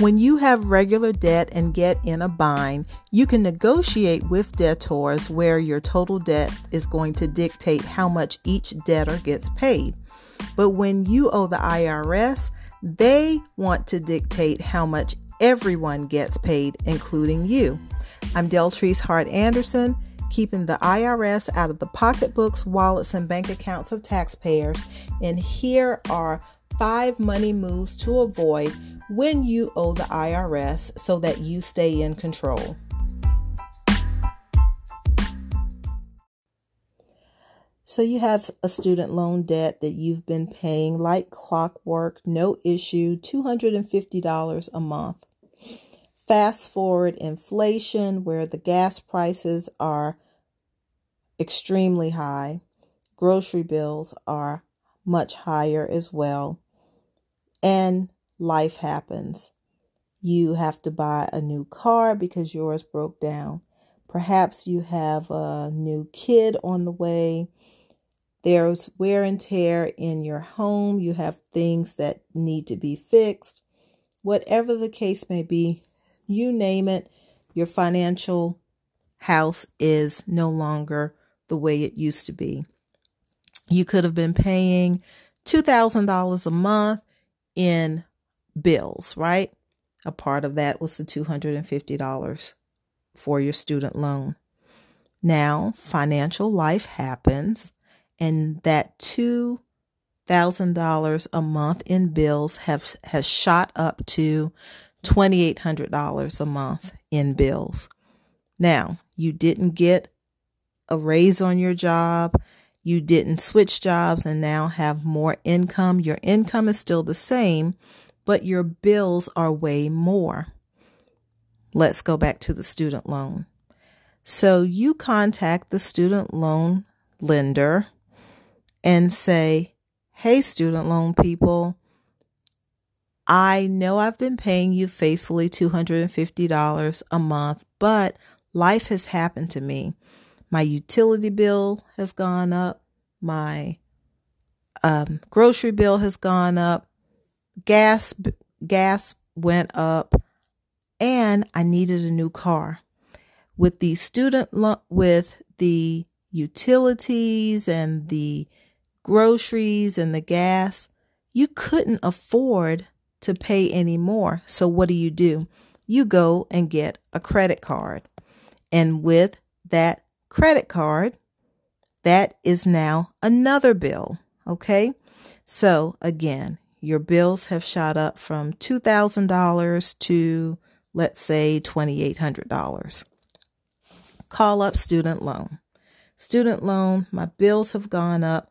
When you have regular debt and get in a bind, you can negotiate with debtors where your total debt is going to dictate how much each debtor gets paid. But when you owe the IRS, they want to dictate how much everyone gets paid, including you. I'm Deltrice Hart Anderson, keeping the IRS out of the pocketbooks, wallets, and bank accounts of taxpayers. And here are five money moves to avoid when you owe the IRS so that you stay in control. So, you have a student loan debt that you've been paying like clockwork, no issue, $250 a month. Fast forward inflation, where the gas prices are extremely high, grocery bills are much higher as well, and life happens. You have to buy a new car because yours broke down. Perhaps you have a new kid on the way. There's wear and tear in your home. You have things that need to be fixed. Whatever the case may be, you name it, your financial house is no longer the way it used to be. You could have been paying $2,000 a month in bills, right? A part of that was the $250 for your student loan. Now, financial life happens, and that $2,000 a month in bills have has shot up to $2,800 a month in bills. Now, you didn't get a raise on your job, you didn't switch jobs and now have more income. Your income is still the same, but your bills are way more. Let's go back to the student loan. So you contact the student loan lender and say, Hey, student loan people, I know I've been paying you faithfully $250 a month, but life has happened to me. My utility bill has gone up. My um, grocery bill has gone up gas gas went up and I needed a new car. With the student lo- with the utilities and the groceries and the gas, you couldn't afford to pay any more. So what do you do? You go and get a credit card. And with that credit card, that is now another bill. Okay. So again, your bills have shot up from $2,000 to, let's say, $2,800. Call up student loan. Student loan, my bills have gone up.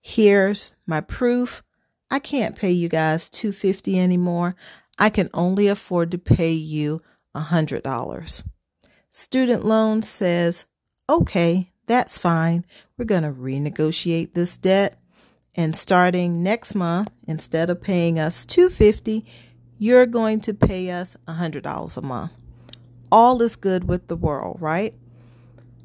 Here's my proof. I can't pay you guys 250 anymore. I can only afford to pay you $100. Student loan says, "Okay, that's fine. We're going to renegotiate this debt and starting next month, instead of paying us 250, you're going to pay us $100 a month. All is good with the world, right?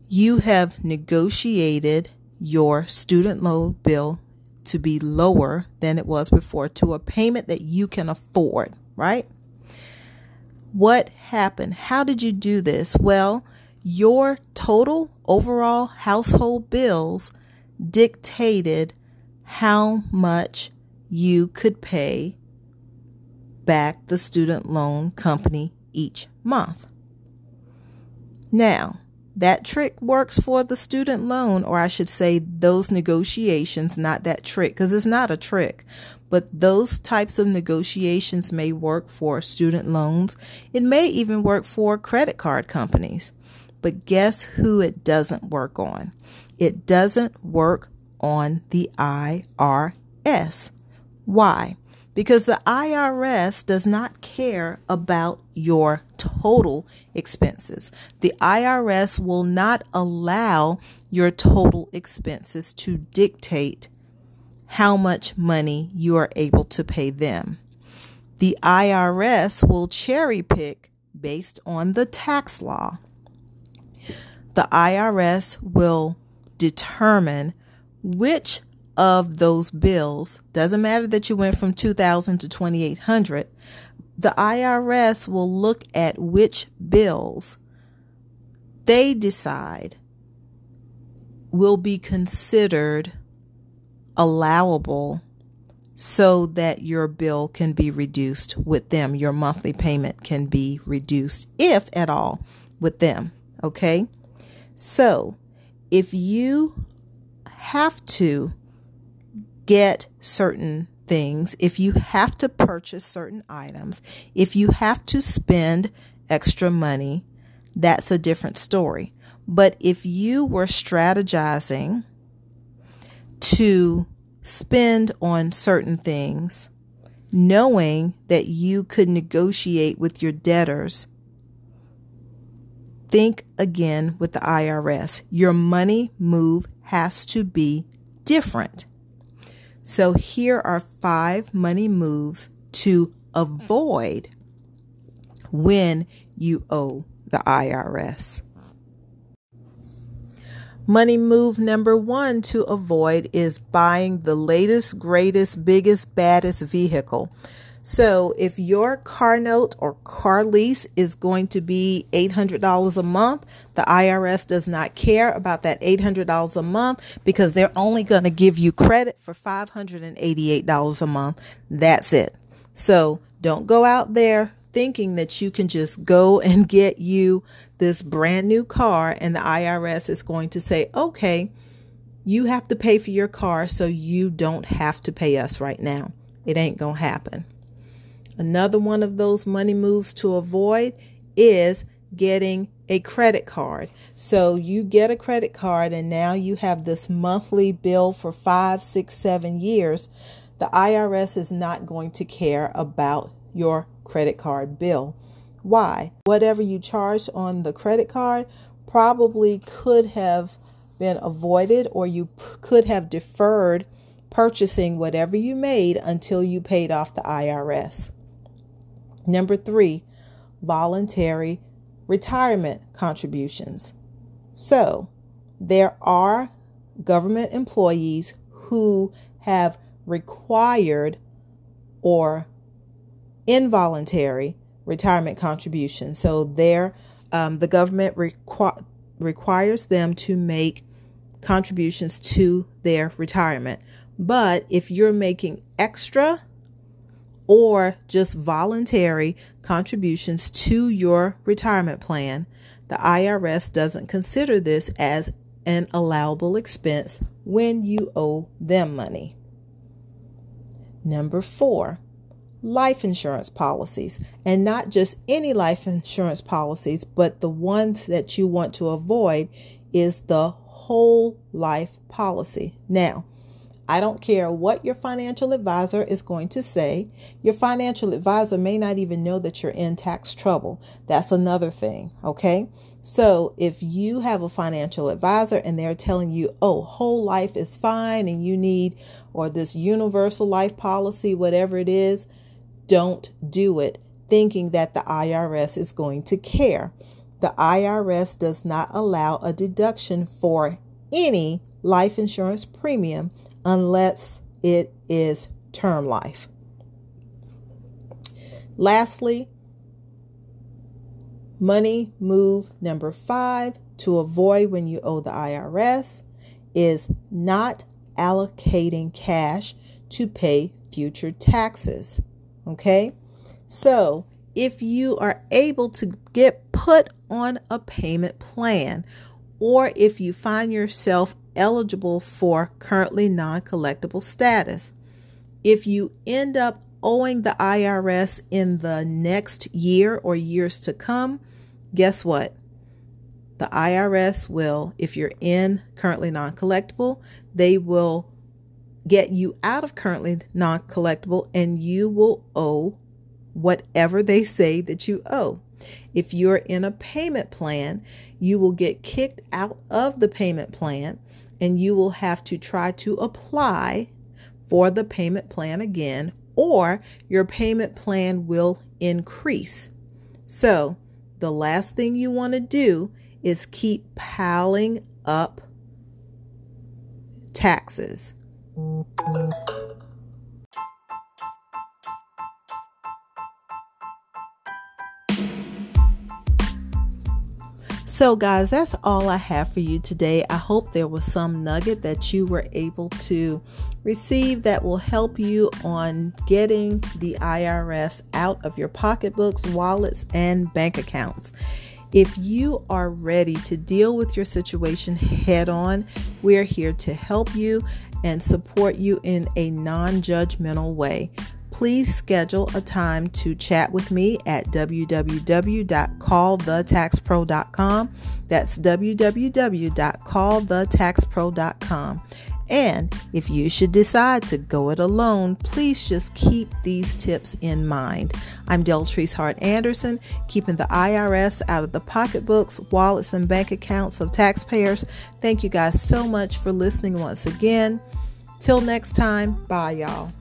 You have negotiated your student loan bill to be lower than it was before to a payment that you can afford, right? What happened? How did you do this? Well, your total overall household bills dictated how much you could pay back the student loan company each month. Now, that trick works for the student loan, or I should say, those negotiations, not that trick, because it's not a trick, but those types of negotiations may work for student loans. It may even work for credit card companies. But guess who it doesn't work on? It doesn't work on the IRS. Why? Because the IRS does not care about your total expenses. The IRS will not allow your total expenses to dictate how much money you are able to pay them. The IRS will cherry pick based on the tax law. The IRS will determine which of those bills doesn't matter that you went from 2000 to 2800 the IRS will look at which bills they decide will be considered allowable so that your bill can be reduced with them. Your monthly payment can be reduced, if at all, with them. Okay? So, if you have to get certain things, if you have to purchase certain items, if you have to spend extra money, that's a different story. But if you were strategizing to spend on certain things, knowing that you could negotiate with your debtors, think again with the IRS. Your money move has to be different. So here are five money moves to avoid when you owe the IRS. Money move number one to avoid is buying the latest, greatest, biggest, baddest vehicle. So if your car note or car lease is going to be $800 a month, the IRS does not care about that $800 a month because they're only going to give you credit for $588 a month. That's it. So don't go out there thinking that you can just go and get you this brand new car and the IRS is going to say, okay, you have to pay for your car so you don't have to pay us right now. It ain't going to happen. Another one of those money moves to avoid is getting a credit card. So you get a credit card and now you have this monthly bill for five, six, seven years. The IRS is not going to care about your credit card bill. Why? Whatever you charged on the credit card probably could have been avoided or you p- could have deferred purchasing whatever you made until you paid off the IRS. Number three, voluntary retirement contributions. So, there are government employees who have required or involuntary retirement contributions. So there, um, the government requ- requires them to make contributions to their retirement. But if you're making extra or just voluntary contributions to your retirement plan, the IRS doesn't consider this as an allowable expense when you owe them money. Number four, life insurance policies and not just any life insurance policies, but the ones that you want to avoid is the whole life policy. Now, I don't care what your financial advisor is going to say. Your financial advisor may not even know that you're in tax trouble. That's another thing, okay? So, if you have a financial advisor and they're telling you, oh, whole life is fine and you need, or this universal life policy, whatever it is, don't do it thinking that the IRS is going to care. The IRS does not allow a deduction for any life insurance premium unless it is term life. Lastly, money move number five to avoid when you owe the IRS is not allocating cash to pay future taxes. Okay? So, if you are able to get put on a payment plan, or if you find yourself eligible for currently non collectible status, if you end up owing the IRS in the next year or years to come, guess what? The IRS will, if you're in currently non collectible, they will get you out of currently non collectible and you will owe whatever they say that you owe. If you're in a payment plan, you will get kicked out of the payment plan and you will have to try to apply for the payment plan again, or your payment plan will increase. So, the last thing you want to do is keep piling up taxes. So, guys, that's all I have for you today. I hope there was some nugget that you were able to receive that will help you on getting the IRS out of your pocketbooks, wallets, and bank accounts. If you are ready to deal with your situation head on, we're here to help you and support you in a non judgmental way. Please schedule a time to chat with me at www.callthetaxpro.com. That's www.callthetaxpro.com. And if you should decide to go it alone, please just keep these tips in mind. I'm Deltrice Hart Anderson, keeping the IRS out of the pocketbooks, wallets, and bank accounts of taxpayers. Thank you guys so much for listening once again. Till next time, bye, y'all.